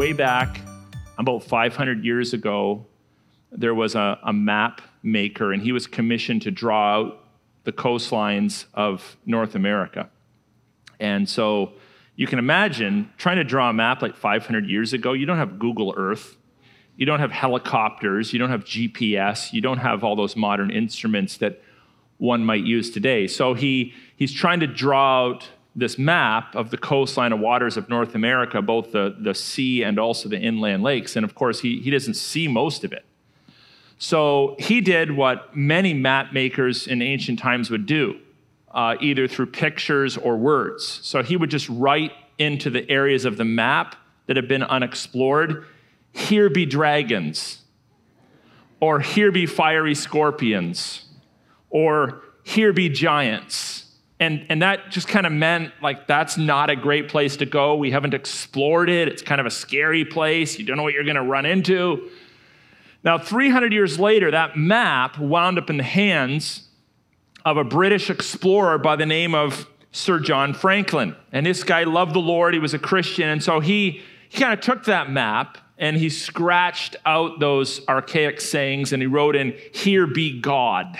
way back about 500 years ago, there was a, a map maker, and he was commissioned to draw out the coastlines of North America. And so you can imagine trying to draw a map like 500 years ago, you don't have Google Earth, you don't have helicopters, you don't have GPS, you don't have all those modern instruments that one might use today. So he, he's trying to draw out this map of the coastline of waters of North America, both the, the sea and also the inland lakes. And of course, he, he doesn't see most of it. So he did what many map makers in ancient times would do, uh, either through pictures or words. So he would just write into the areas of the map that have been unexplored here be dragons, or here be fiery scorpions, or here be giants. And, and that just kind of meant like that's not a great place to go. We haven't explored it. It's kind of a scary place. You don't know what you're going to run into. Now, 300 years later, that map wound up in the hands of a British explorer by the name of Sir John Franklin. And this guy loved the Lord, he was a Christian. And so he, he kind of took that map and he scratched out those archaic sayings and he wrote in, Here be God.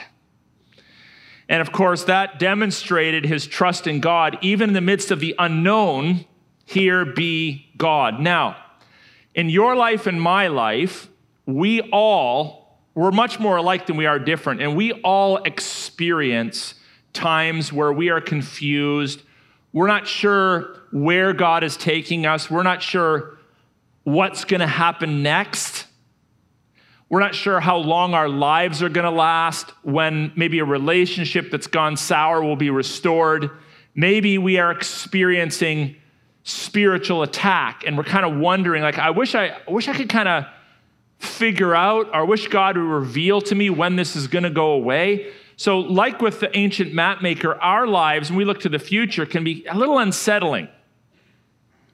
And of course, that demonstrated his trust in God, even in the midst of the unknown. Here be God. Now, in your life and my life, we all, we're much more alike than we are different. And we all experience times where we are confused. We're not sure where God is taking us. We're not sure what's going to happen next. We're not sure how long our lives are going to last, when maybe a relationship that's gone sour will be restored. Maybe we are experiencing spiritual attack and we're kind of wondering like I wish I, I wish I could kind of figure out or wish God would reveal to me when this is going to go away. So, like with the ancient map maker, our lives, when we look to the future, can be a little unsettling.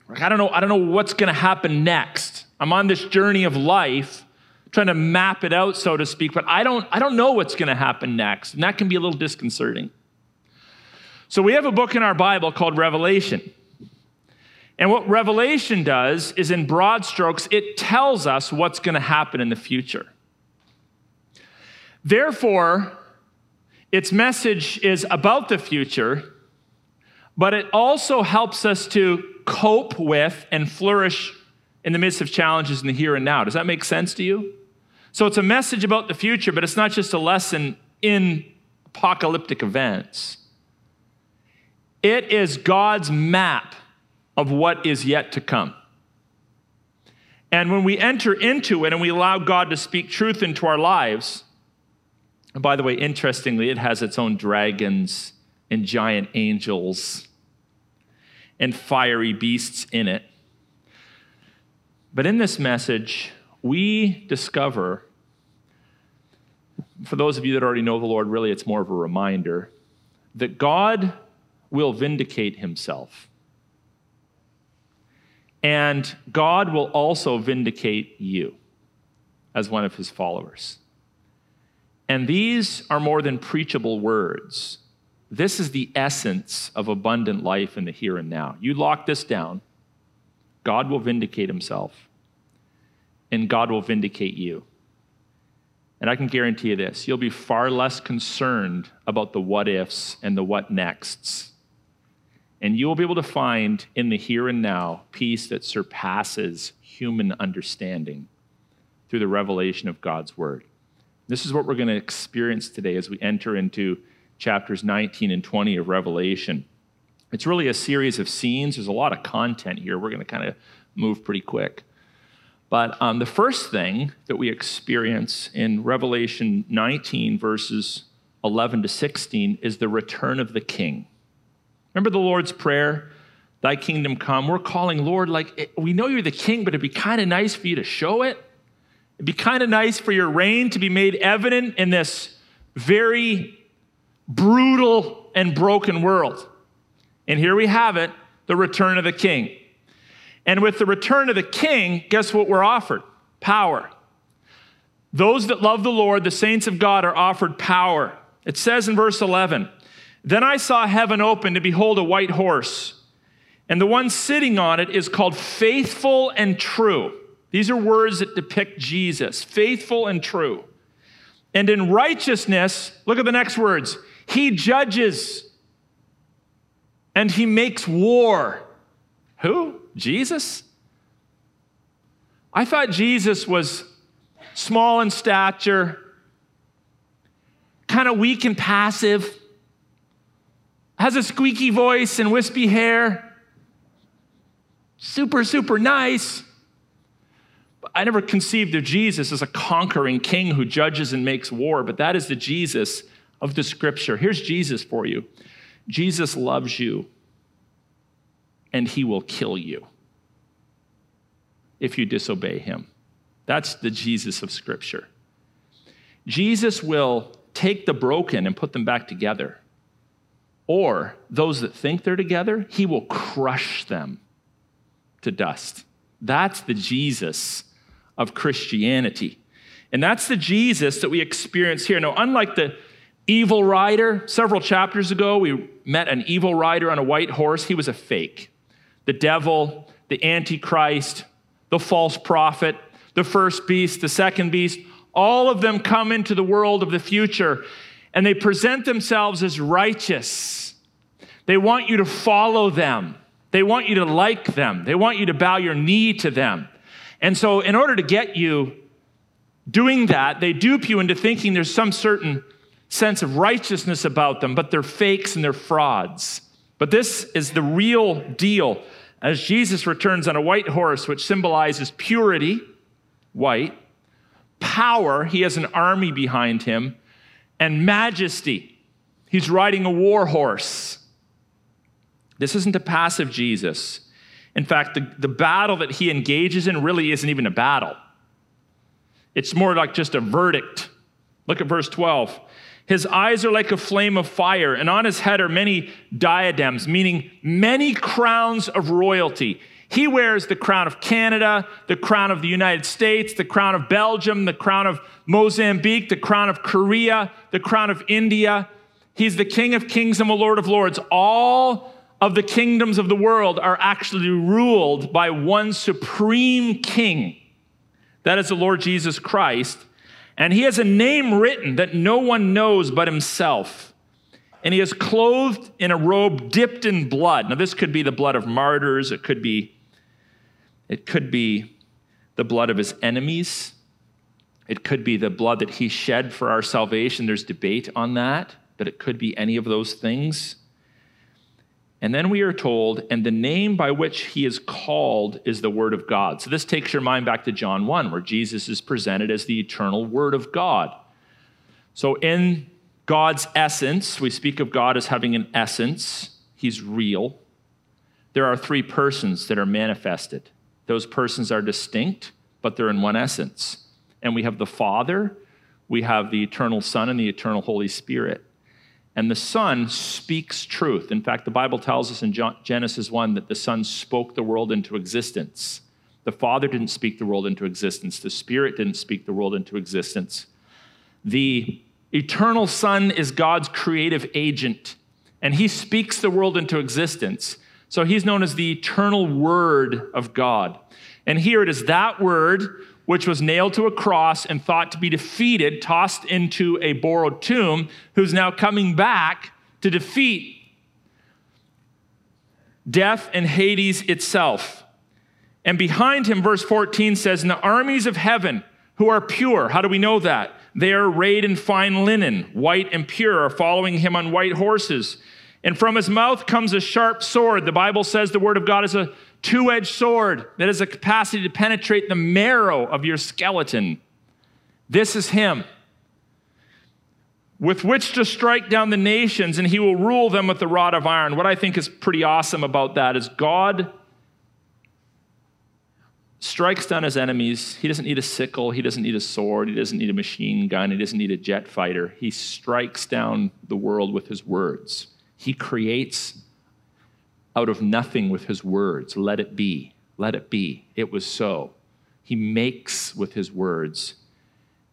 Like, I don't know, I don't know what's going to happen next. I'm on this journey of life, trying to map it out, so to speak, but I don't, I don't know what's going to happen next. And that can be a little disconcerting. So, we have a book in our Bible called Revelation. And what Revelation does is, in broad strokes, it tells us what's going to happen in the future. Therefore, its message is about the future, but it also helps us to cope with and flourish in the midst of challenges in the here and now. Does that make sense to you? So it's a message about the future, but it's not just a lesson in apocalyptic events. It is God's map of what is yet to come. And when we enter into it and we allow God to speak truth into our lives, and by the way, interestingly, it has its own dragons and giant angels and fiery beasts in it. But in this message, we discover, for those of you that already know the Lord, really it's more of a reminder, that God will vindicate himself. And God will also vindicate you as one of his followers. And these are more than preachable words. This is the essence of abundant life in the here and now. You lock this down, God will vindicate himself, and God will vindicate you. And I can guarantee you this you'll be far less concerned about the what ifs and the what nexts and you will be able to find in the here and now peace that surpasses human understanding through the revelation of God's word. This is what we're going to experience today as we enter into chapters 19 and 20 of Revelation. It's really a series of scenes. There's a lot of content here. We're going to kind of move pretty quick. But um, the first thing that we experience in Revelation 19, verses 11 to 16, is the return of the king. Remember the Lord's Prayer? Thy kingdom come. We're calling, Lord, like, we know you're the king, but it'd be kind of nice for you to show it. It'd be kind of nice for your reign to be made evident in this very brutal and broken world. And here we have it the return of the king. And with the return of the king, guess what we're offered? Power. Those that love the Lord, the saints of God, are offered power. It says in verse 11, then I saw heaven open to behold a white horse. And the one sitting on it is called faithful and true. These are words that depict Jesus faithful and true. And in righteousness, look at the next words He judges and He makes war. Who? Jesus? I thought Jesus was small in stature, kind of weak and passive, has a squeaky voice and wispy hair, super, super nice. But I never conceived of Jesus as a conquering king who judges and makes war, but that is the Jesus of the scripture. Here's Jesus for you Jesus loves you, and he will kill you if you disobey him. That's the Jesus of scripture. Jesus will take the broken and put them back together. Or those that think they're together, he will crush them to dust. That's the Jesus of Christianity. And that's the Jesus that we experience here. Now, unlike the evil rider, several chapters ago, we met an evil rider on a white horse. He was a fake. The devil, the Antichrist, the false prophet, the first beast, the second beast, all of them come into the world of the future and they present themselves as righteous. They want you to follow them. They want you to like them. They want you to bow your knee to them. And so, in order to get you doing that, they dupe you into thinking there's some certain sense of righteousness about them, but they're fakes and they're frauds. But this is the real deal as Jesus returns on a white horse, which symbolizes purity, white, power, he has an army behind him, and majesty. He's riding a war horse. This isn't a passive Jesus. In fact, the, the battle that he engages in really isn't even a battle, it's more like just a verdict. Look at verse 12. His eyes are like a flame of fire, and on his head are many diadems, meaning many crowns of royalty. He wears the crown of Canada, the crown of the United States, the crown of Belgium, the crown of Mozambique, the crown of Korea, the crown of India. He's the King of Kings and the Lord of Lords. All of the kingdoms of the world are actually ruled by one supreme king. That is the Lord Jesus Christ. And he has a name written that no one knows but himself. And he is clothed in a robe dipped in blood. Now, this could be the blood of martyrs, it could be, it could be the blood of his enemies. It could be the blood that he shed for our salvation. There's debate on that, but it could be any of those things. And then we are told, and the name by which he is called is the Word of God. So this takes your mind back to John 1, where Jesus is presented as the eternal Word of God. So in God's essence, we speak of God as having an essence, he's real. There are three persons that are manifested. Those persons are distinct, but they're in one essence. And we have the Father, we have the eternal Son, and the eternal Holy Spirit. And the Son speaks truth. In fact, the Bible tells us in Genesis 1 that the Son spoke the world into existence. The Father didn't speak the world into existence, the Spirit didn't speak the world into existence. The eternal Son is God's creative agent, and He speaks the world into existence. So He's known as the eternal Word of God. And here it is that Word which was nailed to a cross and thought to be defeated, tossed into a borrowed tomb, who's now coming back to defeat death and Hades itself. And behind him, verse 14 says, And the armies of heaven who are pure, how do we know that? They are arrayed in fine linen, white and pure, are following him on white horses. And from his mouth comes a sharp sword. The Bible says the word of God is a two edged sword that has a capacity to penetrate the marrow of your skeleton. This is him. With which to strike down the nations, and he will rule them with the rod of iron. What I think is pretty awesome about that is God strikes down his enemies. He doesn't need a sickle, he doesn't need a sword, he doesn't need a machine gun, he doesn't need a jet fighter. He strikes down the world with his words. He creates out of nothing with his words. Let it be. Let it be. It was so. He makes with his words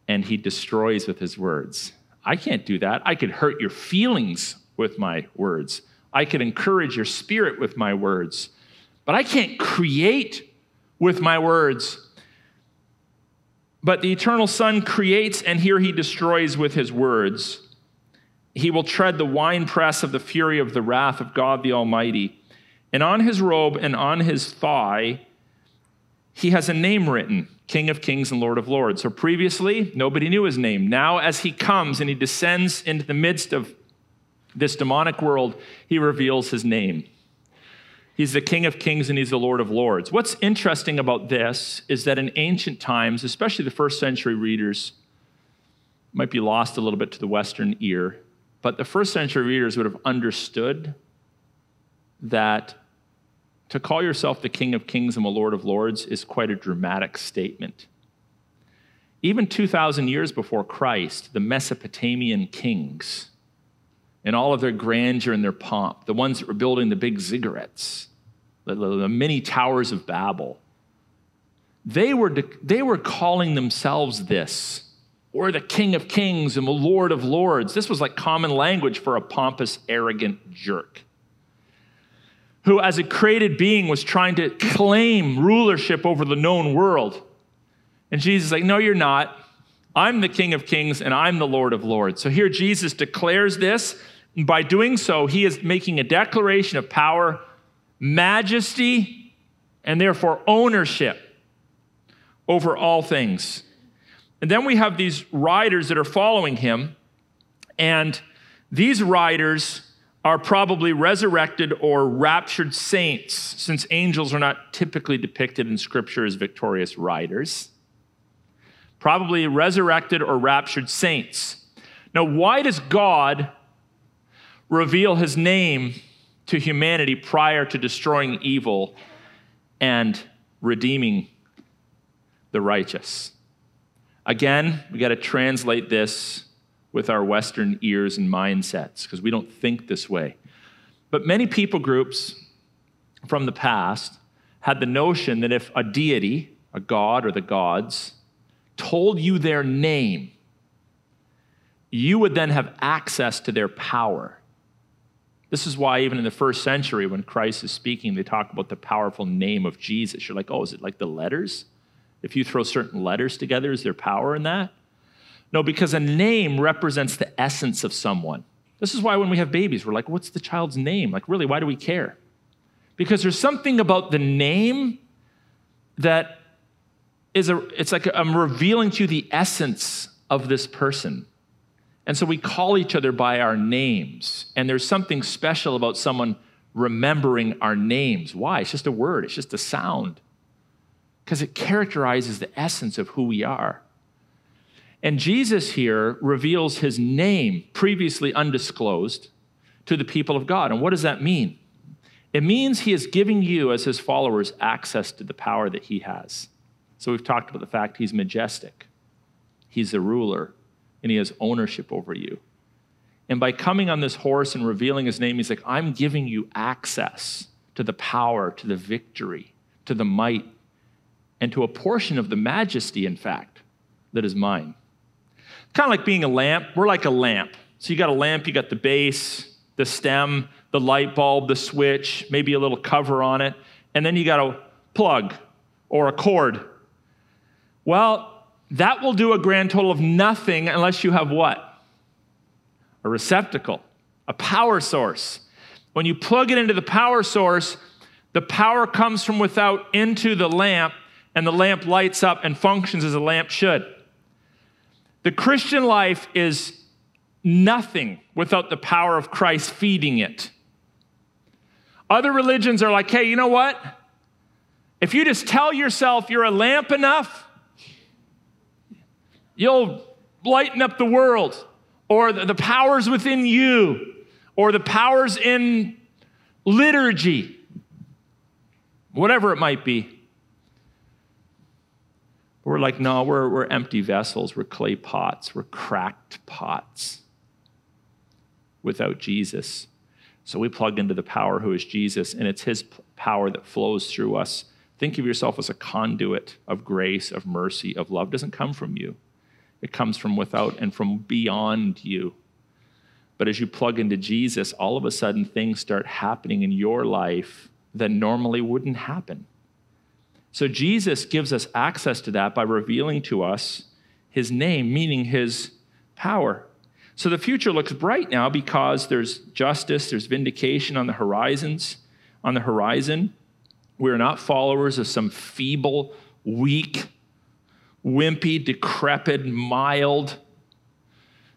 and he destroys with his words. I can't do that. I could hurt your feelings with my words. I could encourage your spirit with my words. but I can't create with my words. But the eternal Son creates, and here he destroys with his words. He will tread the winepress of the fury of the wrath of God the Almighty. And on his robe and on his thigh, he has a name written King of Kings and Lord of Lords. So previously, nobody knew his name. Now, as he comes and he descends into the midst of this demonic world, he reveals his name. He's the King of Kings and he's the Lord of Lords. What's interesting about this is that in ancient times, especially the first century readers, might be lost a little bit to the Western ear, but the first century readers would have understood that to call yourself the King of Kings and the Lord of Lords is quite a dramatic statement. Even 2,000 years before Christ, the Mesopotamian kings, in all of their grandeur and their pomp, the ones that were building the big ziggurats, the, the many towers of Babel, they were, they were calling themselves this, or the King of Kings and the Lord of Lords. This was like common language for a pompous, arrogant jerk who, as a created being, was trying to claim rulership over the known world. And Jesus is like, No, you're not. I'm the King of Kings and I'm the Lord of Lords. So here Jesus declares this And by doing so, he is making a declaration of power, majesty, and therefore ownership over all things. And then we have these riders that are following him, and these riders are probably resurrected or raptured saints, since angels are not typically depicted in Scripture as victorious riders. Probably resurrected or raptured saints. Now, why does God reveal his name to humanity prior to destroying evil and redeeming the righteous. Again, we got to translate this with our Western ears and mindsets because we don't think this way. But many people groups from the past had the notion that if a deity, a god or the gods, told you their name, you would then have access to their power. This is why, even in the first century, when Christ is speaking, they talk about the powerful name of Jesus. You're like, oh, is it like the letters? If you throw certain letters together, is there power in that? No, because a name represents the essence of someone. This is why when we have babies, we're like, what's the child's name? Like, really, why do we care? Because there's something about the name that is a, it's like I'm revealing to you the essence of this person. And so we call each other by our names. And there's something special about someone remembering our names. Why? It's just a word, it's just a sound. Because it characterizes the essence of who we are. And Jesus here reveals his name, previously undisclosed, to the people of God. And what does that mean? It means he is giving you, as his followers, access to the power that he has. So we've talked about the fact he's majestic, he's the ruler, and he has ownership over you. And by coming on this horse and revealing his name, he's like, I'm giving you access to the power, to the victory, to the might, and to a portion of the majesty, in fact, that is mine. Kind of like being a lamp. We're like a lamp. So you got a lamp, you got the base, the stem, the light bulb, the switch, maybe a little cover on it, and then you got a plug or a cord. Well, that will do a grand total of nothing unless you have what? A receptacle, a power source. When you plug it into the power source, the power comes from without into the lamp, and the lamp lights up and functions as a lamp should. The Christian life is nothing without the power of Christ feeding it. Other religions are like, hey, you know what? If you just tell yourself you're a lamp enough, You'll lighten up the world, or the, powers within you, or the powers in liturgy, whatever it might be. We're like, no, we're, we're empty vessels. We're clay pots. We're cracked pots without Jesus. So we plug into the power who is Jesus, and it's his power that flows through us. Think of yourself as a conduit of grace, of mercy, of love. It doesn't come from you. It comes from without and from beyond you. But as you plug into Jesus, all of a sudden things start happening in your life that normally wouldn't happen. So Jesus gives us access to that by revealing to us his name, meaning his power. So the future looks bright now because there's justice, there's vindication on the horizons, on the horizon. We're not followers of some feeble, weak, wimpy, decrepit, mild,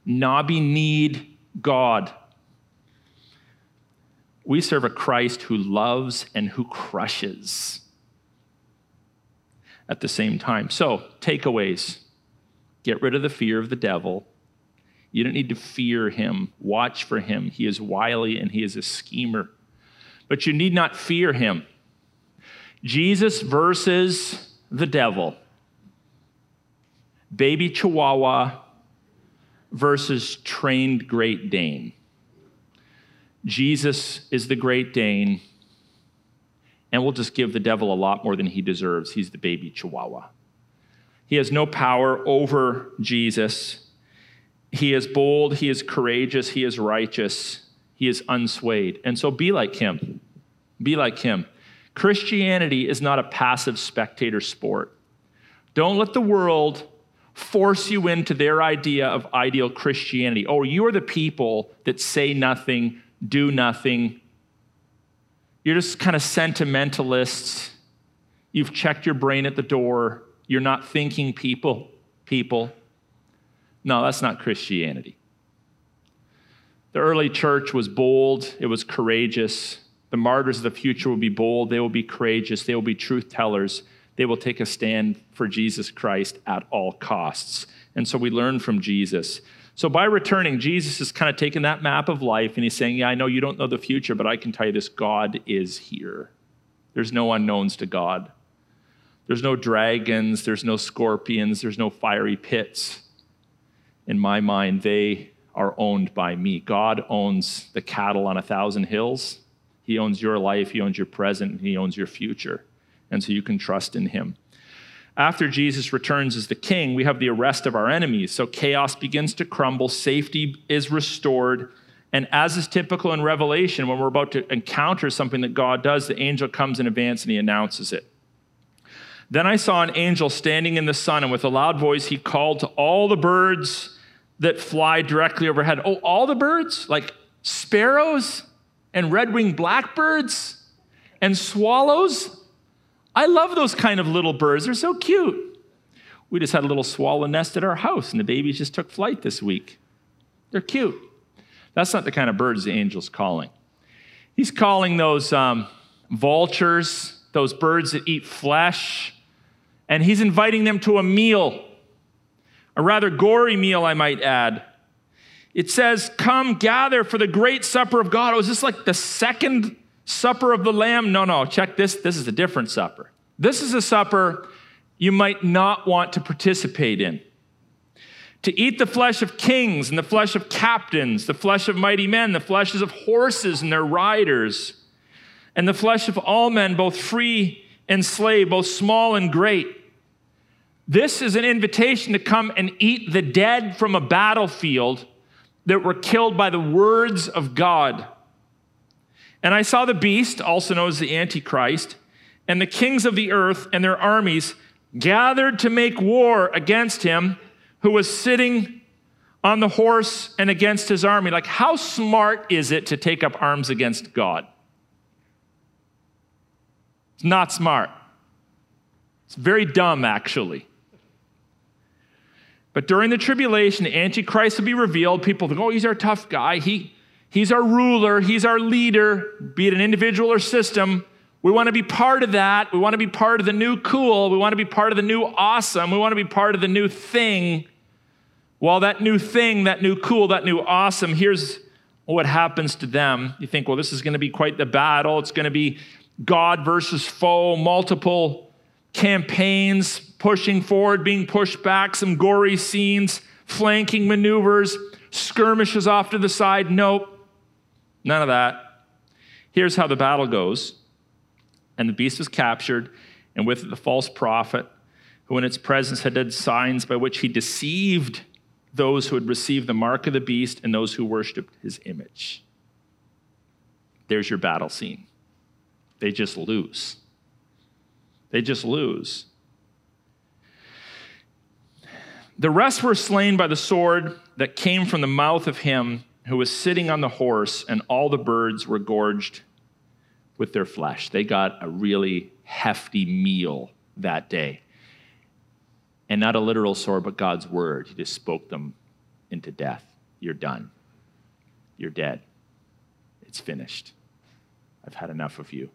knobby kneed God. We serve a Christ who loves and who crushes at the same time. So, takeaways get rid of the fear of the devil. You don't need to fear him. Watch for him. He is wily and he is a schemer. But you need not fear him. Jesus versus the devil. Baby Chihuahua versus trained Great Dane. Jesus is the Great Dane and we'll just give the devil a lot more than he deserves. He's the baby chihuahua. He has no power over Jesus. He is bold, he is courageous, he is righteous, he is unswayed. And so be like him. Be like him. Christianity is not a passive spectator sport. Don't let the world force you into their idea of ideal Christianity. Oh, you're the people that say nothing, do nothing, you're just kind of sentimentalists. You've checked your brain at the door. You're not thinking people, people. No, that's not Christianity. The early church was bold, it was courageous. The martyrs of the future will be bold, they will be courageous, they will be truth tellers. They will take a stand for Jesus Christ at all costs. And so we learn from Jesus. So by returning, Jesus is kind of taking that map of life and he's saying, Yeah, I know you don't know the future, but I can tell you this God is here. There's no unknowns to God. There's no dragons, there's no scorpions, there's no fiery pits. In my mind, they are owned by me. God owns the cattle on a thousand hills. He owns your life, He owns your present, He owns your future. And so you can trust in Him. After Jesus returns as the king, we have the arrest of our enemies. So chaos begins to crumble, safety is restored. And as is typical in Revelation, when we're about to encounter something that God does, the angel comes in advance and he announces it. Then I saw an angel standing in the sun, and with a loud voice, he called to all the birds that fly directly overhead. Oh, all the birds? Like sparrows and red winged blackbirds and swallows? I love those kind of little birds. They're so cute. We just had a little swallow nest at our house, and the babies just took flight this week. They're cute. That's not the kind of birds the angel's calling. He's calling those um, vultures, those birds that eat flesh, and he's inviting them to a meal, a rather gory meal, I might add. It says, Come gather for the great supper of God. Oh, is this like the second supper of the Lamb? No, no, check this. This is a different supper. This is a supper you might not want to participate in. To eat the flesh of kings and the flesh of captains, the flesh of mighty men, the fleshes of horses and their riders, and the flesh of all men, both free and slave, both small and great. This is an invitation to come and eat the dead from a battlefield that were killed by the words of God. And I saw the beast, also known as the Antichrist, and the kings of the earth and their armies gathered to make war against him who was sitting on the horse and against his army. Like, how smart is it to take up arms against God? It's not smart. It's very dumb, actually. But during the tribulation, the Antichrist will be revealed. People think, oh, he's our tough guy. He, he's our ruler. He's our leader, be it an individual or system. We want to be part of that. We want to be part of the new cool. We want to be part of the new awesome. We want to be part of the new thing. Well, that new thing, that new cool, that new awesome, here's what happens to them. You think, well, this is going to be quite the battle. It's going to be God versus foe, multiple campaigns pushing forward, being pushed back, some gory scenes, flanking maneuvers, skirmishes off to the side. Nope, none of that. Here's how the battle goes and the beast was captured, and with it the false prophet, who in its presence had done signs by which he deceived those who had received the mark of the beast and those who worshiped his image. There's your battle scene. they just lose. They just lose. The rest were slain by the sword that came from the mouth of him who was sitting on the horse, and all the birds were gorged with their flesh. They got a really hefty meal that day. And not a literal sword, but God's word. He just spoke them into death. You're done. You're dead. It's finished. I've had enough of you.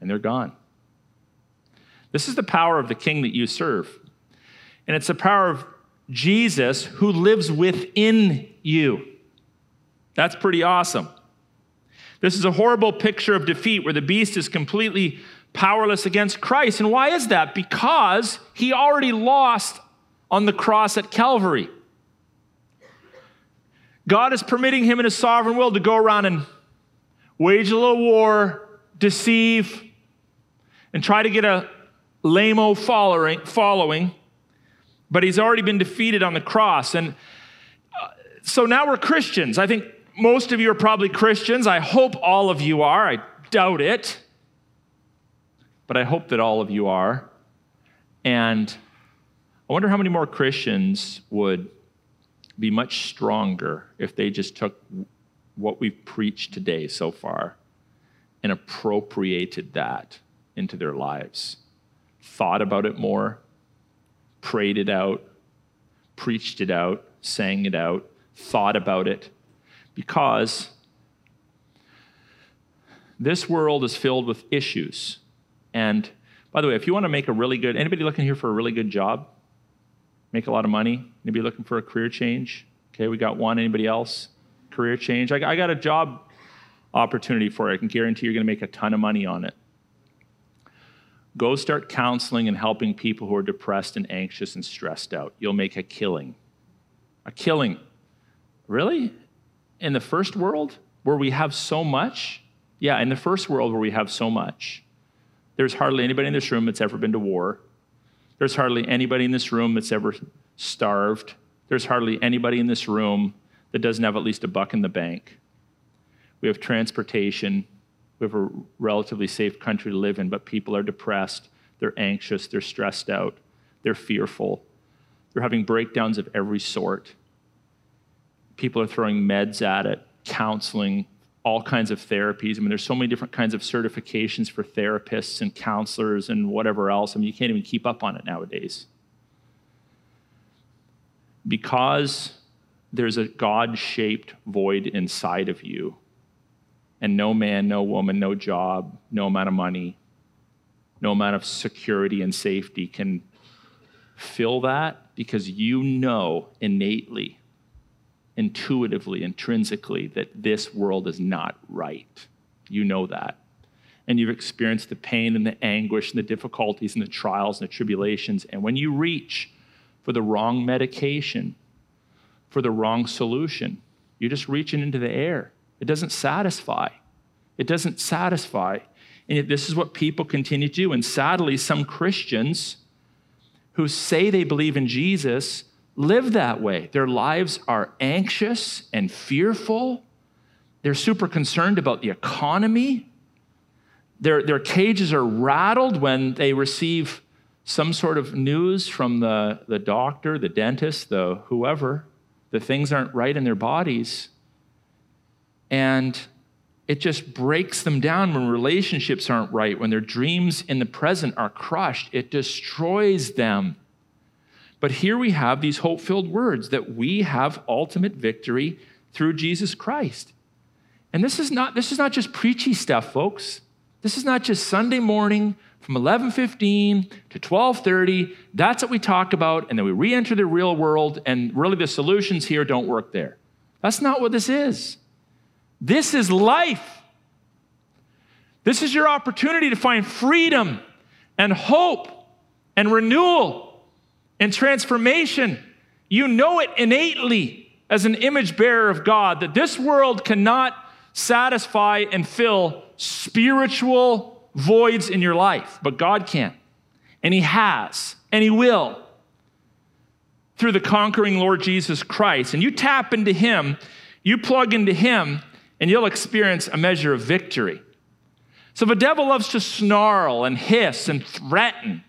And they're gone. This is the power of the king that you serve. And it's the power of Jesus who lives within you. That's pretty awesome. This is a horrible picture of defeat where the beast is completely powerless against Christ. And why is that? Because he already lost on the cross at Calvary. God is permitting him in his sovereign will to go around and wage a little war, deceive, and try to get a lame following, following, but he's already been defeated on the cross. And uh, so now we're Christians. I think most of you are probably Christians. I hope all of you are. I doubt it. But I hope that all of you are. And I wonder how many more Christians would be much stronger if they just took what we've preached today so far and appropriated that into their lives, thought about it more, prayed it out, preached it out, sang it out, thought about it, because this world is filled with issues. And by the way, if you want to make a really good, anybody looking here for a really good job? Make a lot of money? Anybody looking for a career change? Okay, we got one. Anybody else? Career change? I, I got a job opportunity for you. I can guarantee you're going to make a ton of money on it. Go start counseling and helping people who are depressed and anxious and stressed out. You'll make a killing. A killing. Really? In the first world where we have so much? Yeah, in the first world where we have so much. There's hardly anybody in this room that's ever been to war. There's hardly anybody in this room that's ever starved. There's hardly anybody in this room that doesn't have at least a buck in the bank. We have transportation. We have a relatively safe country to live in, but people are depressed, they're anxious, they're stressed out, they're fearful, they're having breakdowns of every sort. People are throwing meds at it, counseling, all kinds of therapies. I mean, there's so many different kinds of certifications for therapists and counselors and whatever else. I mean, you can't even keep up on it nowadays. Because there's a God shaped void inside of you and no man, no woman, no job, no amount of money, no amount of security and safety can fill that because you know innately, intuitively, intrinsically that this world is not right. You know that. And you've experienced the pain and the anguish and the difficulties and the trials and the tribulations. And when you reach for the wrong medication, for the wrong solution, you're just reaching into the air it doesn't satisfy. It doesn't satisfy. And yet, this is what people continue to do. And sadly, some Christians who say they believe in Jesus live that way. Their lives are anxious and fearful. They're super concerned about the economy. Their, their cages are rattled when they receive some sort of news from the, the doctor, the dentist, the whoever, that things aren't right in their bodies. And it just breaks them down when relationships aren't right, when their dreams in the present are crushed. It destroys them. But here we have these hope filled words that we have ultimate victory through Jesus Christ. And this is not, this is not just preachy stuff, folks. This is not just Sunday morning from 11:15 to 12:30. That's what we talk about and then we re-enter the real world and really the solutions here don't work there. That's not what this is. This is life. This is your opportunity to find freedom and hope and renewal and transformation. You know it innately as an image bearer of God that this world cannot satisfy and fill spiritual voids in your life, but God can. And He has, and He will through the conquering Lord Jesus Christ. And you tap into Him, you plug into Him, and you'll experience a measure of victory. So the devil loves to snarl and hiss and threaten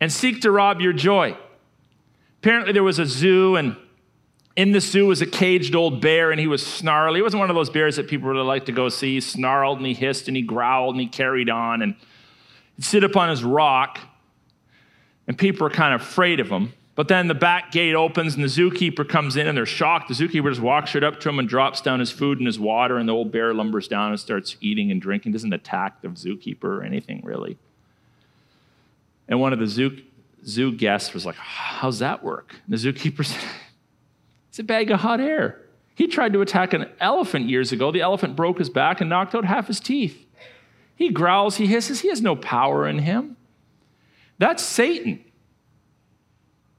and seek to rob your joy. Apparently, there was a zoo, and in the zoo was a caged old bear, and he was snarly. He wasn't one of those bears that people really like to go see. He snarled and he hissed and he growled and he carried on and he'd sit up on his rock, and people were kind of afraid of him. But then the back gate opens and the zookeeper comes in and they're shocked. The zookeeper just walks right up to him and drops down his food and his water, and the old bear lumbers down and starts eating and drinking. Doesn't attack the zookeeper or anything really. And one of the zoo, zoo guest was like, How's that work? And the zookeeper said, It's a bag of hot air. He tried to attack an elephant years ago. The elephant broke his back and knocked out half his teeth. He growls, he hisses, he has no power in him. That's Satan.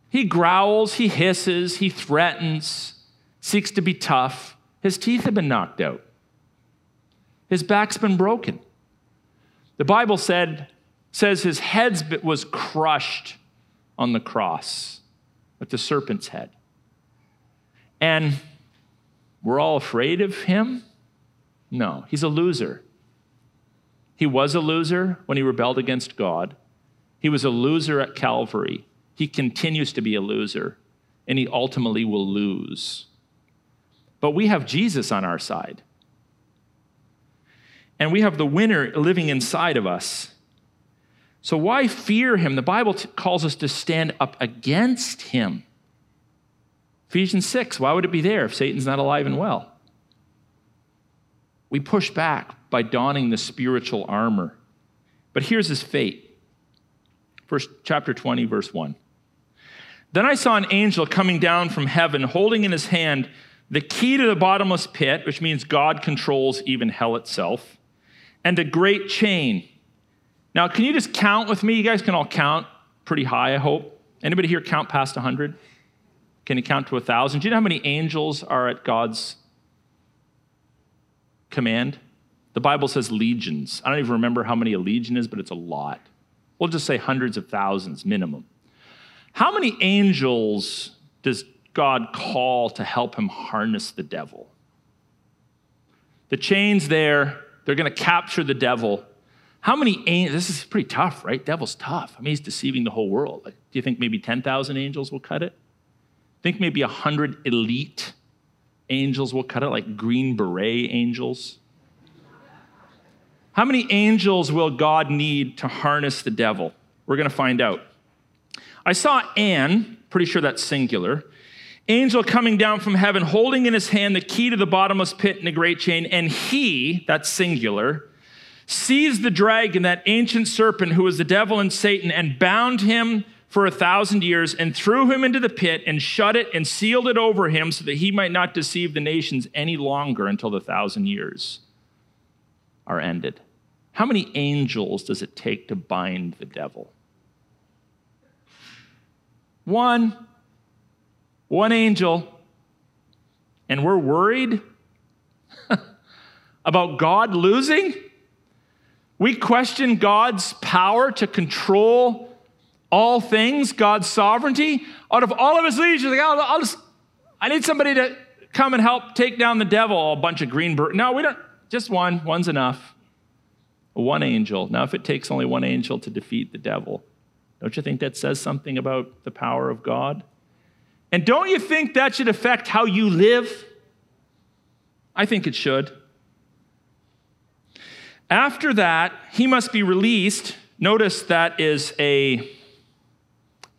He growls, he hisses, he threatens, seeks to be tough. His teeth have been knocked out, his back's been broken. The Bible said, says his head was crushed on the cross with the serpent's head. And we're all afraid of him? No, he's a loser. He was a loser when he rebelled against God. He was a loser at Calvary he continues to be a loser and he ultimately will lose. But we have Jesus on our side. And we have the winner living inside of us. So why fear him? The Bible t- calls us to stand up against him. Ephesians 6, why would it be there if Satan's not alive and well? We push back by donning the spiritual armor. But here's his fate. First chapter 20 verse 1. Then I saw an angel coming down from heaven, holding in his hand the key to the bottomless pit, which means God controls even hell itself, and a great chain. Now, can you just count with me? You guys can all count pretty high, I hope. Anybody here count past 100? Can you count to 1,000? Do you know how many angels are at God's command? The Bible says legions. I don't even remember how many a legion is, but it's a lot. We'll just say hundreds of thousands minimum. How many angels does God call to help him harness the devil? The chains there, they're going to capture the devil. How many angels? This is pretty tough, right? Devil's tough. I mean, he's deceiving the whole world. Like, do you think maybe 10,000 angels will cut it? Think maybe 100 elite angels will cut it, like Green Beret angels? How many angels will God need to harness the devil? We're going to find out. I saw an, pretty sure that's singular, angel coming down from heaven, holding in his hand the key to the bottomless pit and a great chain, and he, that's singular, seized the dragon, that ancient serpent who was the devil and Satan, and bound him for a thousand years, and threw him into the pit, and shut it, and sealed it over him, so that he might not deceive the nations any longer until the thousand years are ended. How many angels does it take to bind the devil? One. One angel. And we're worried about God losing? We question God's power to control all things, God's sovereignty. Out of all of his legions, like, I'll, I'll just, I need somebody to come and help take down the devil. A bunch of Green Berets. No, we don't. Just one. One's enough. One angel. Now, if it takes only one angel to defeat the devil, don't you think that says something about the power of God? And don't you think that should affect how you live? I think it should. After that, he must be released. Notice that is a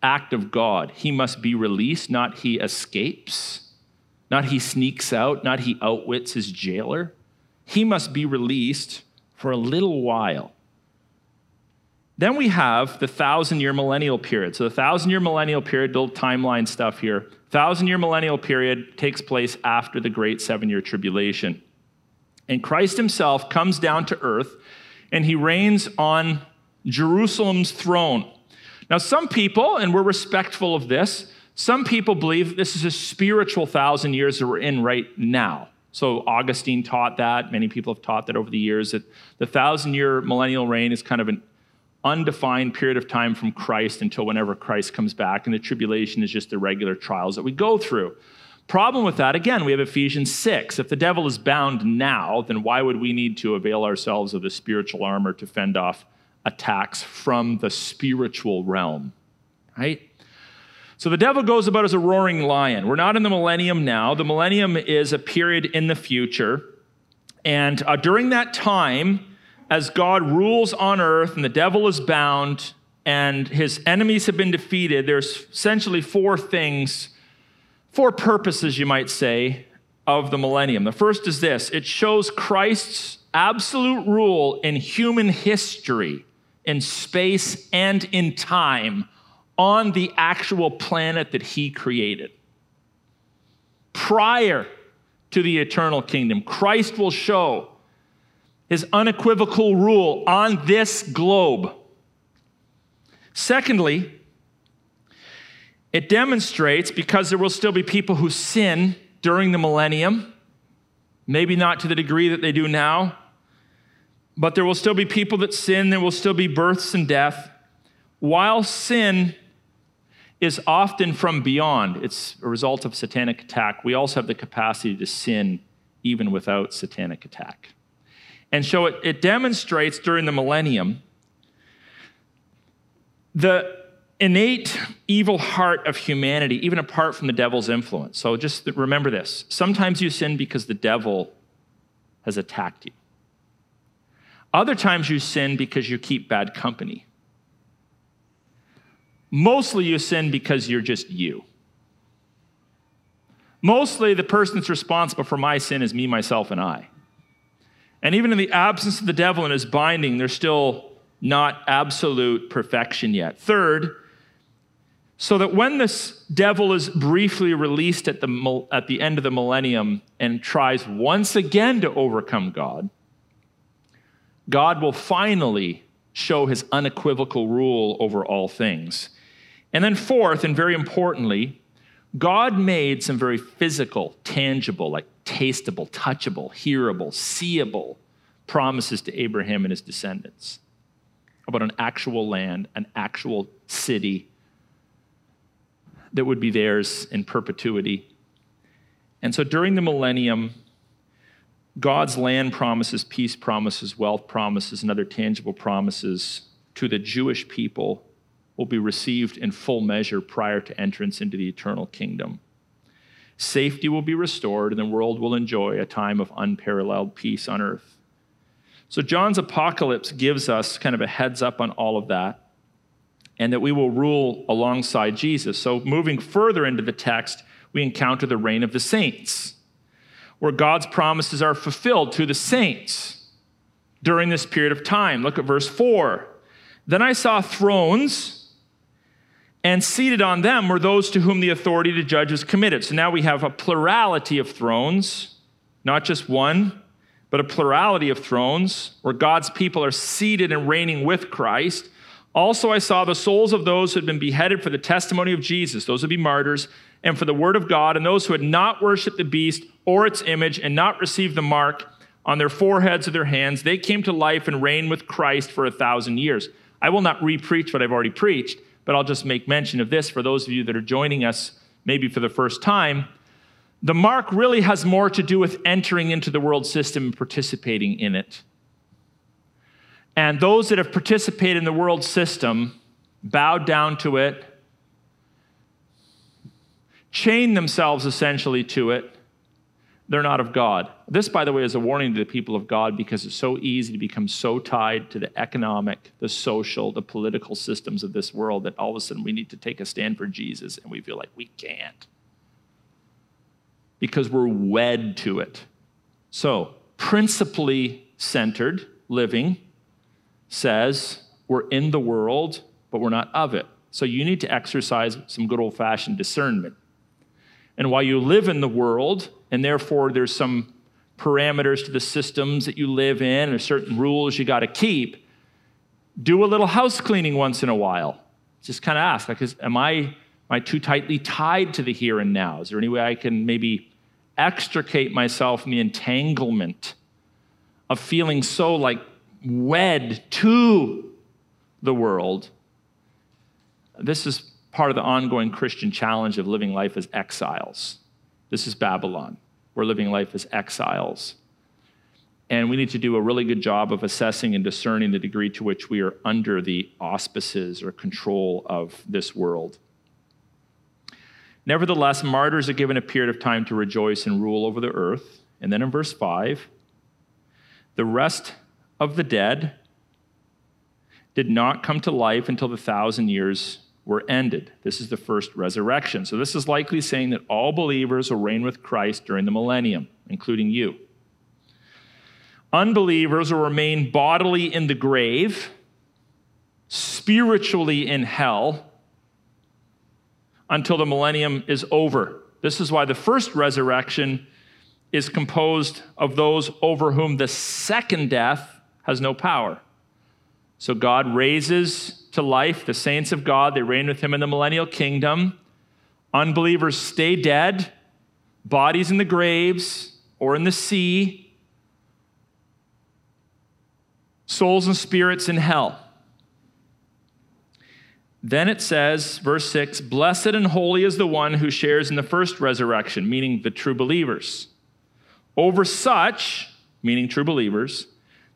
act of God. He must be released, not he escapes, not he sneaks out, not he outwits his jailer. He must be released for a little while. Then we have the thousand year millennial period. So, the thousand year millennial period, little timeline stuff here. Thousand year millennial period takes place after the great seven year tribulation. And Christ himself comes down to earth and he reigns on Jerusalem's throne. Now, some people, and we're respectful of this, some people believe this is a spiritual thousand years that we're in right now. So Augustine taught that. Many people have taught that over the years that the thousand year millennial reign is kind of an undefined period of time from Christ until whenever Christ comes back, and the tribulation is just the regular trials that we go through. Problem with that, again, we have Ephesians 6. If the devil is bound now, then why would we need to avail ourselves of the spiritual armor to fend off attacks from the spiritual realm? Right? So the devil goes about as a roaring lion. We're not in the millennium now. The millennium is a period in the future. And uh, during that time, as God rules on earth and the devil is bound and his enemies have been defeated, there's essentially four things four purposes, you might say, of the millennium. The first is this it shows Christ's absolute rule in human history, in space and in time, on the actual planet that he created. Prior to the eternal kingdom, Christ will show his unequivocal rule on this globe. Secondly, it demonstrates because there will still be people who sin during the millennium, maybe not to the degree that they do now, but there will still be people that sin, there will still be births and death. While sin is often from beyond, it's a result of satanic attack, we also have the capacity to sin even without satanic attack. And so it, it demonstrates during the millennium the innate evil heart of humanity, even apart from the devil's influence. So just remember this. Sometimes you sin because the devil has attacked you. Other times you sin because you keep bad company. Mostly you sin because you're just you. Mostly the person that's responsible for my sin is me, myself, and I. And even in the absence of the devil and his binding, there's still not absolute perfection yet. Third, so that when this devil is briefly released at the, at the end of the millennium and tries once again to overcome God, God will finally show his unequivocal rule over all things. And then, fourth, and very importantly, God made some very physical, tangible, like tastable, touchable, hearable, seeable promises to Abraham and his descendants about an actual land, an actual city, that would be theirs in perpetuity. And so during the millennium, God's land promises, peace promises, wealth promises, and other tangible promises to the Jewish people will be received in full measure prior to entrance into the eternal kingdom. Safety will be restored, and the world will enjoy a time of unparalleled peace on earth. So, John's apocalypse gives us kind of a heads up on all of that and that we will rule alongside Jesus. So, moving further into the text, we encounter the reign of the saints, where God's promises are fulfilled to the saints during this period of time. Look at verse 4. Then I saw thrones, and seated on them were those to whom the authority to judge is committed. So now we have a plurality of thrones, not just one, but a plurality of thrones, where God's people are seated and reigning with Christ. Also, I saw the souls of those who had been beheaded for the testimony of Jesus, those would be martyrs, and for the word of God, and those who had not worshiped the beast or its image and not received the mark on their foreheads or their hands. They came to life and reigned with Christ for a thousand years. I will not repreach what I've already preached, but I'll just make mention of this for those of you that are joining us maybe for the first time. The mark really has more to do with entering into the world system and participating in it. And those that have participated in the world system, bowed down to it, chained themselves essentially to it, they're not of God. This, by the way, is a warning to the people of God because it's so easy to become so tied to the economic, the social, the political systems of this world that all of a sudden we need to take a stand for Jesus and we feel like we can't because we're wed to it. So, principally centered living says we're in the world, but we're not of it. So you need to exercise some good old fashioned discernment. And while you live in the world, and therefore there's some parameters to the systems that you live in, or certain rules you got to keep, do a little house cleaning once in a while. Just kind of ask, like, is, am I, am I too tightly tied to the here and now? Is there any way I can maybe extricate myself from the entanglement of feeling so like wed to the world. This is part of the ongoing Christian challenge of living life as exiles. This is Babylon. We're living life as exiles. And we need to do a really good job of assessing and discerning the degree to which we are under the auspices or control of this world. Nevertheless, martyrs are given a period of time to rejoice and rule over the earth. And then in verse 5, the rest of the dead did not come to life until the thousand years were ended. This is the first resurrection. So, this is likely saying that all believers will reign with Christ during the millennium, including you. Unbelievers will remain bodily in the grave, spiritually in hell, until the millennium is over. This is why the first resurrection is composed of those over whom the second death has no power. So God raises to life the saints of God. They reign with him in the millennial kingdom. Unbelievers stay dead, bodies in the graves or in the sea, souls and spirits in hell. Then it says, verse 6 Blessed and holy is the one who shares in the first resurrection, meaning the true believers. Over such, meaning true believers,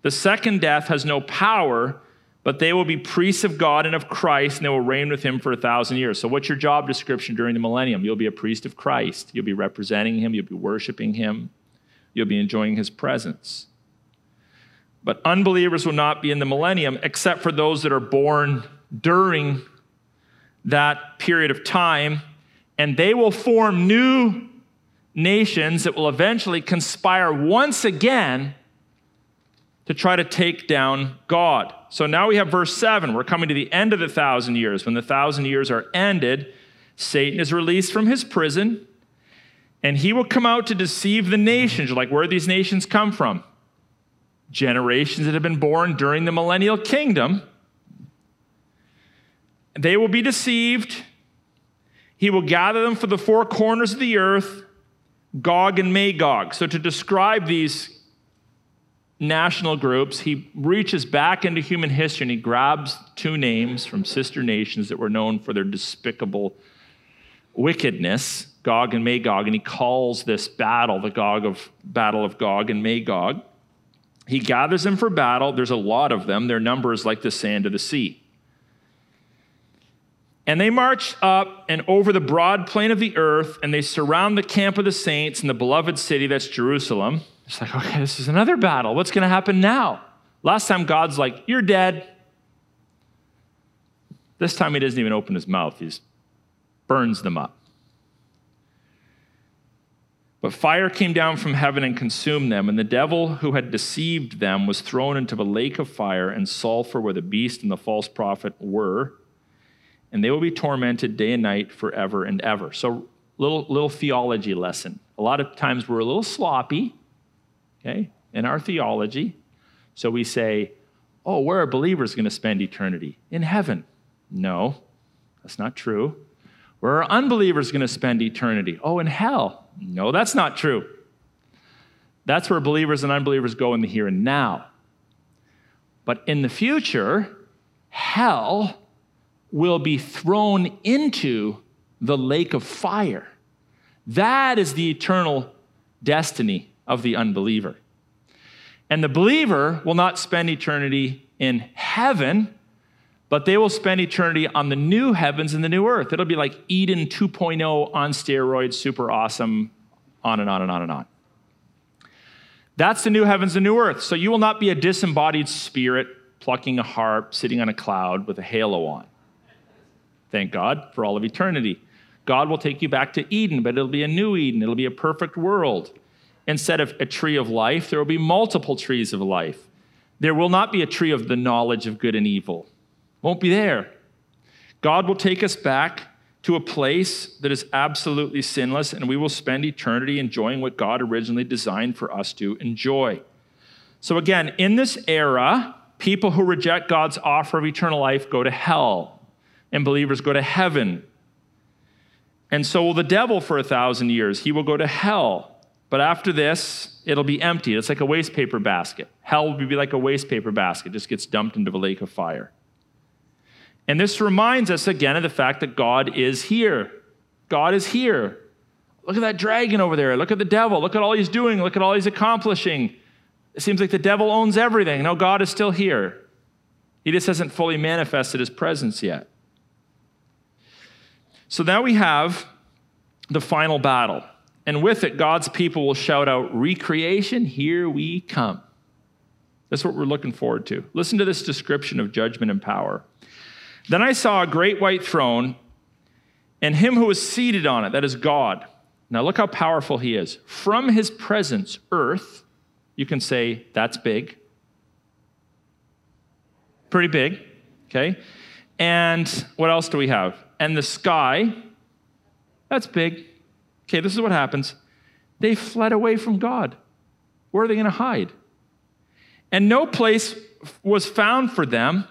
the second death has no power, but they will be priests of God and of Christ, and they will reign with him for a thousand years. So, what's your job description during the millennium? You'll be a priest of Christ. You'll be representing him, you'll be worshiping him, you'll be enjoying his presence. But unbelievers will not be in the millennium except for those that are born during that period of time, and they will form new nations that will eventually conspire once again to try to take down God. So now we have verse 7. We're coming to the end of the thousand years. When the thousand years are ended, Satan is released from his prison, and he will come out to deceive the nations. You're like, where do these nations come from? Generations that have been born during the millennial kingdom they will be deceived. He will gather them for the four corners of the earth, Gog and Magog. So, to describe these national groups, he reaches back into human history and he grabs two names from sister nations that were known for their despicable wickedness, Gog and Magog, and he calls this battle the Gog of Battle of Gog and Magog. He gathers them for battle. There's a lot of them. Their number is like the sand of the sea. And they march up and over the broad plain of the earth, and they surround the camp of the saints in the beloved city that's Jerusalem. It's like, okay, this is another battle. What's going to happen now? Last time God's like, you're dead. This time he doesn't even open his mouth, he just burns them up. But fire came down from heaven and consumed them, and the devil who had deceived them was thrown into the lake of fire and sulfur where the beast and the false prophet were and they will be tormented day and night forever and ever. So, little, little theology lesson. A lot of times we're a little sloppy, okay, in our theology. So we say, oh, where are believers going to spend eternity? In heaven. No, that's not true. Where are unbelievers going to spend eternity? Oh, in hell. No, that's not true. That's where believers and unbelievers go in the here and now. But in the future, hell will be thrown into the lake of fire. That is the eternal destiny of the unbeliever. And the believer will not spend eternity in heaven, but they will spend eternity on the new heavens and the new earth. It'll be like Eden 2.0 on steroids, super awesome, on and on and on and on. That's the new heavens and new earth. So you will not be a disembodied spirit plucking a harp, sitting on a cloud with a halo on. Thank God for all of eternity. God will take you back to Eden, but it'll be a new Eden. It'll be a perfect world. Instead of a tree of life, there will be multiple trees of life. There will not be a tree of the knowledge of good and evil. Won't be there. God will take us back to a place that is absolutely sinless, and we will spend eternity enjoying what God originally designed for us to enjoy. So, again, in this era, people who reject God's offer of eternal life go to hell and believers go to heaven. And so will the devil for a thousand years. He will go to hell. But after this, it'll be empty. It's like a waste paper basket. Hell will be like a waste paper basket, it just gets dumped into a lake of fire. And this reminds us again of the fact that God is here. God is here. Look at that dragon over there. Look at the devil. Look at all he's doing. Look at all he's accomplishing. It seems like the devil owns everything. No, God is still here. He just hasn't fully manifested his presence yet. So now we have the final battle. And with it, God's people will shout out, Recreation, here we come. That's what we're looking forward to. Listen to this description of judgment and power. Then I saw a great white throne and him who was seated on it, that is God. Now look how powerful he is. From his presence, earth, you can say, that's big. Pretty big, okay? And what else do we have? And the sky, that's big. Okay, this is what happens. They fled away from God. Where are they going to hide? And no place was found for them.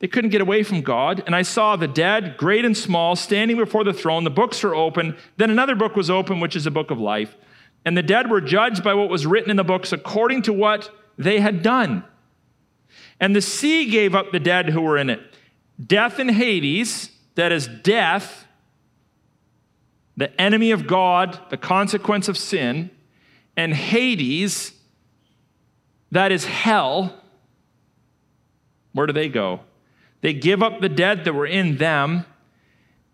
They couldn't get away from God. And I saw the dead, great and small, standing before the throne. The books were open. Then another book was open, which is a book of life. And the dead were judged by what was written in the books according to what they had done. And the sea gave up the dead who were in it. Death and Hades, that is death, the enemy of God, the consequence of sin, and Hades, that is hell. Where do they go? They give up the dead that were in them,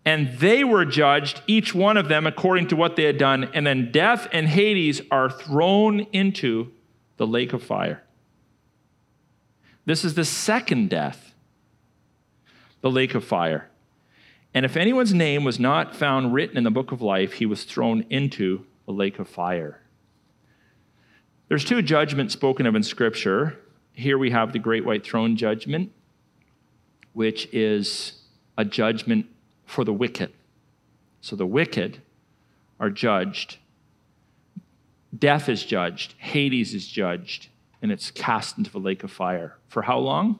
and they were judged, each one of them, according to what they had done. And then death and Hades are thrown into the lake of fire. This is the second death, the lake of fire. And if anyone's name was not found written in the book of life, he was thrown into a lake of fire. There's two judgments spoken of in Scripture. Here we have the great white throne judgment, which is a judgment for the wicked. So the wicked are judged. Death is judged. Hades is judged. And it's cast into the lake of fire. For how long?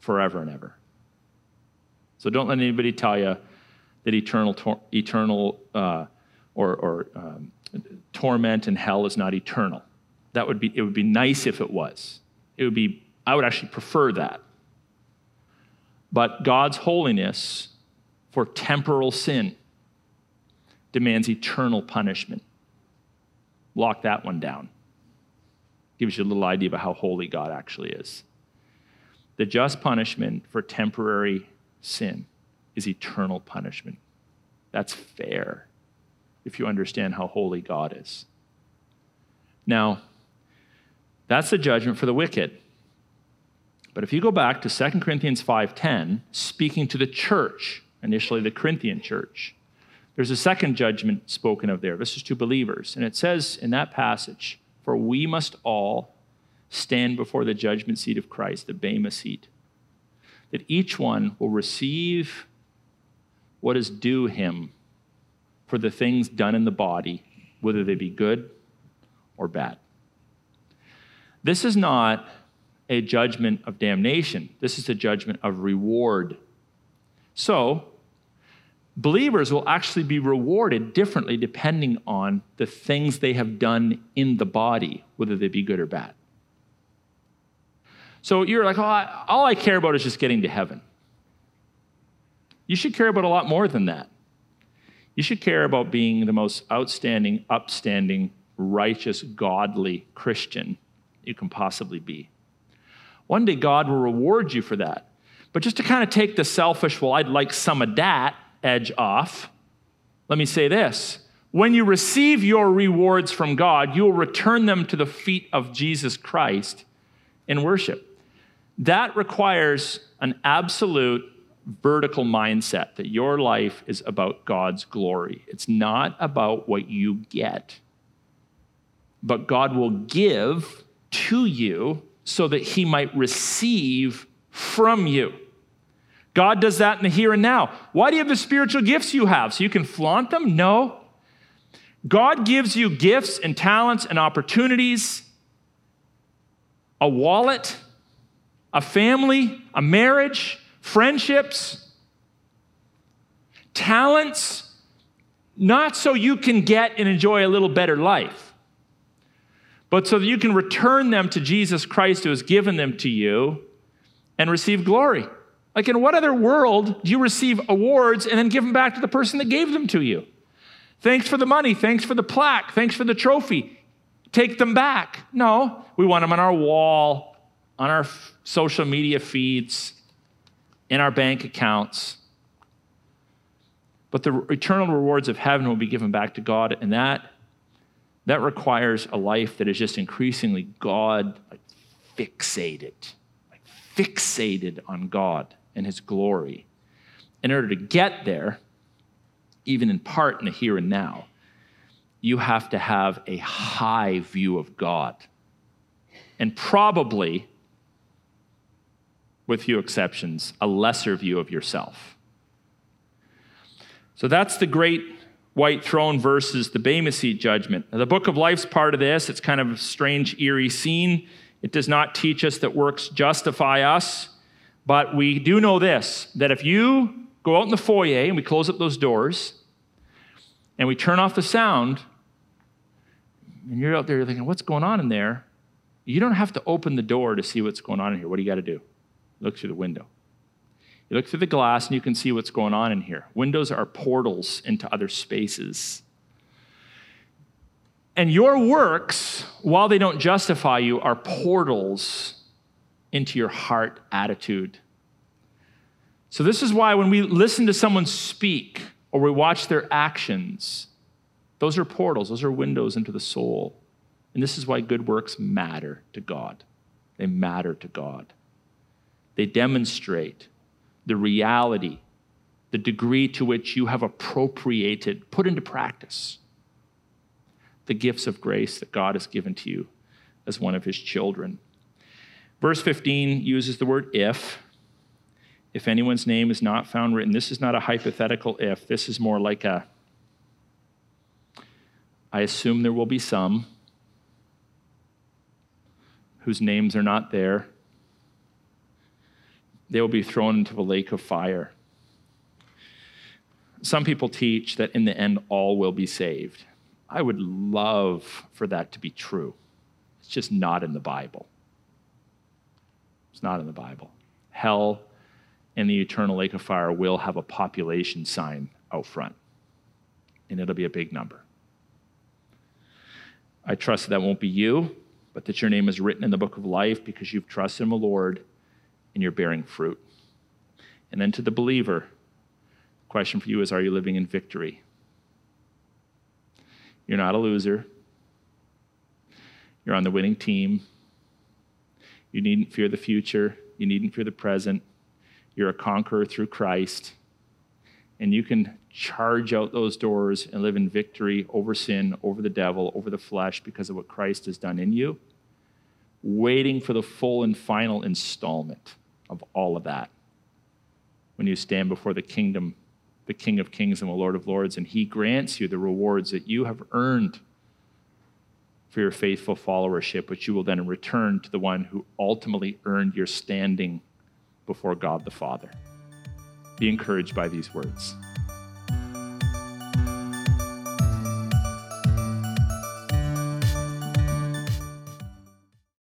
Forever and ever. So don't let anybody tell you that eternal, tor- eternal uh, or, or um, torment and hell is not eternal. That would be, it would be nice if it was. It would be, I would actually prefer that. But God's holiness for temporal sin demands eternal punishment. Lock that one down. Gives you a little idea of how holy God actually is. The just punishment for temporary sin is eternal punishment. That's fair if you understand how holy God is. Now, that's the judgment for the wicked. But if you go back to 2 Corinthians 5:10, speaking to the church, initially the Corinthian church, there's a second judgment spoken of there. This is to believers. And it says in that passage, For we must all stand before the judgment seat of Christ, the Bema seat that each one will receive what is due him for the things done in the body, whether they be good or bad. This is not a judgment of damnation, this is a judgment of reward. So, believers will actually be rewarded differently depending on the things they have done in the body, whether they be good or bad. So you're like, oh, I, all I care about is just getting to heaven. You should care about a lot more than that. You should care about being the most outstanding, upstanding, righteous, godly Christian you can possibly be. One day God will reward you for that. But just to kind of take the selfish, well, I'd like some of that edge off, let me say this. When you receive your rewards from God, you will return them to the feet of Jesus Christ in worship. That requires an absolute vertical mindset that your life is about God's glory. It's not about what you get, but God will give to you so that He might receive from you. God does that in the here and now. Why do you have the spiritual gifts you have? So you can flaunt them? No. God gives you gifts and talents and opportunities, a wallet a family, a marriage, friendships, talents, not so you can get and enjoy a little better life, but so that you can return them to Jesus Christ who has given them to you and receive glory. Like, in what other world do you receive awards and then give them back to the person that gave them to you? Thanks for the money. Thanks for the plaque. Thanks for the trophy. Take them back. No, we want them on our wall, on our social media feeds, in our bank accounts. But the eternal rewards of heaven will be given back to God, and that, that requires a life that is just increasingly God fixated, like fixated on God and His glory. In order to get there, even in part in the here and now, you have to have a high view of God. And probably, with few exceptions, a lesser view of yourself. So that's the great white throne versus the Bema seat judgment. Now, the book of life's part of this. It's kind of a strange, eerie scene. It does not teach us that works justify us, but we do know this that if you go out in the foyer and we close up those doors and we turn off the sound, and you're out there you're thinking, what's going on in there? You don't have to open the door to see what's going on in here. What do you got to do? Look through the window. You look through the glass and you can see what's going on in here. Windows are portals into other spaces. And your works, while they don't justify you, are portals into your heart attitude. So, this is why when we listen to someone speak or we watch their actions, those are portals, those are windows into the soul. And this is why good works matter to God. They matter to God. They demonstrate the reality, the degree to which you have appropriated, put into practice the gifts of grace that God has given to you as one of his children. Verse 15 uses the word if. If anyone's name is not found written, this is not a hypothetical if, this is more like a I assume there will be some whose names are not there. They will be thrown into the lake of fire. Some people teach that in the end, all will be saved. I would love for that to be true. It's just not in the Bible. It's not in the Bible. Hell and the eternal lake of fire will have a population sign out front, and it'll be a big number. I trust that won't be you, but that your name is written in the book of life because you've trusted in the Lord and you're bearing fruit. And then to the believer, question for you is Are you living in victory? You're not a loser. You're on the winning team. You needn't fear the future. You needn't fear the present. You're a conqueror through Christ. And you can charge out those doors and live in victory over sin, over the devil, over the flesh because of what Christ has done in you, waiting for the full and final installment of all of that when you stand before the kingdom, the King of Kings and the Lord of Lords, and He grants you the rewards that you have earned for your faithful followership, which you will then return to the one who ultimately earned your standing before God the Father. Be encouraged by these words.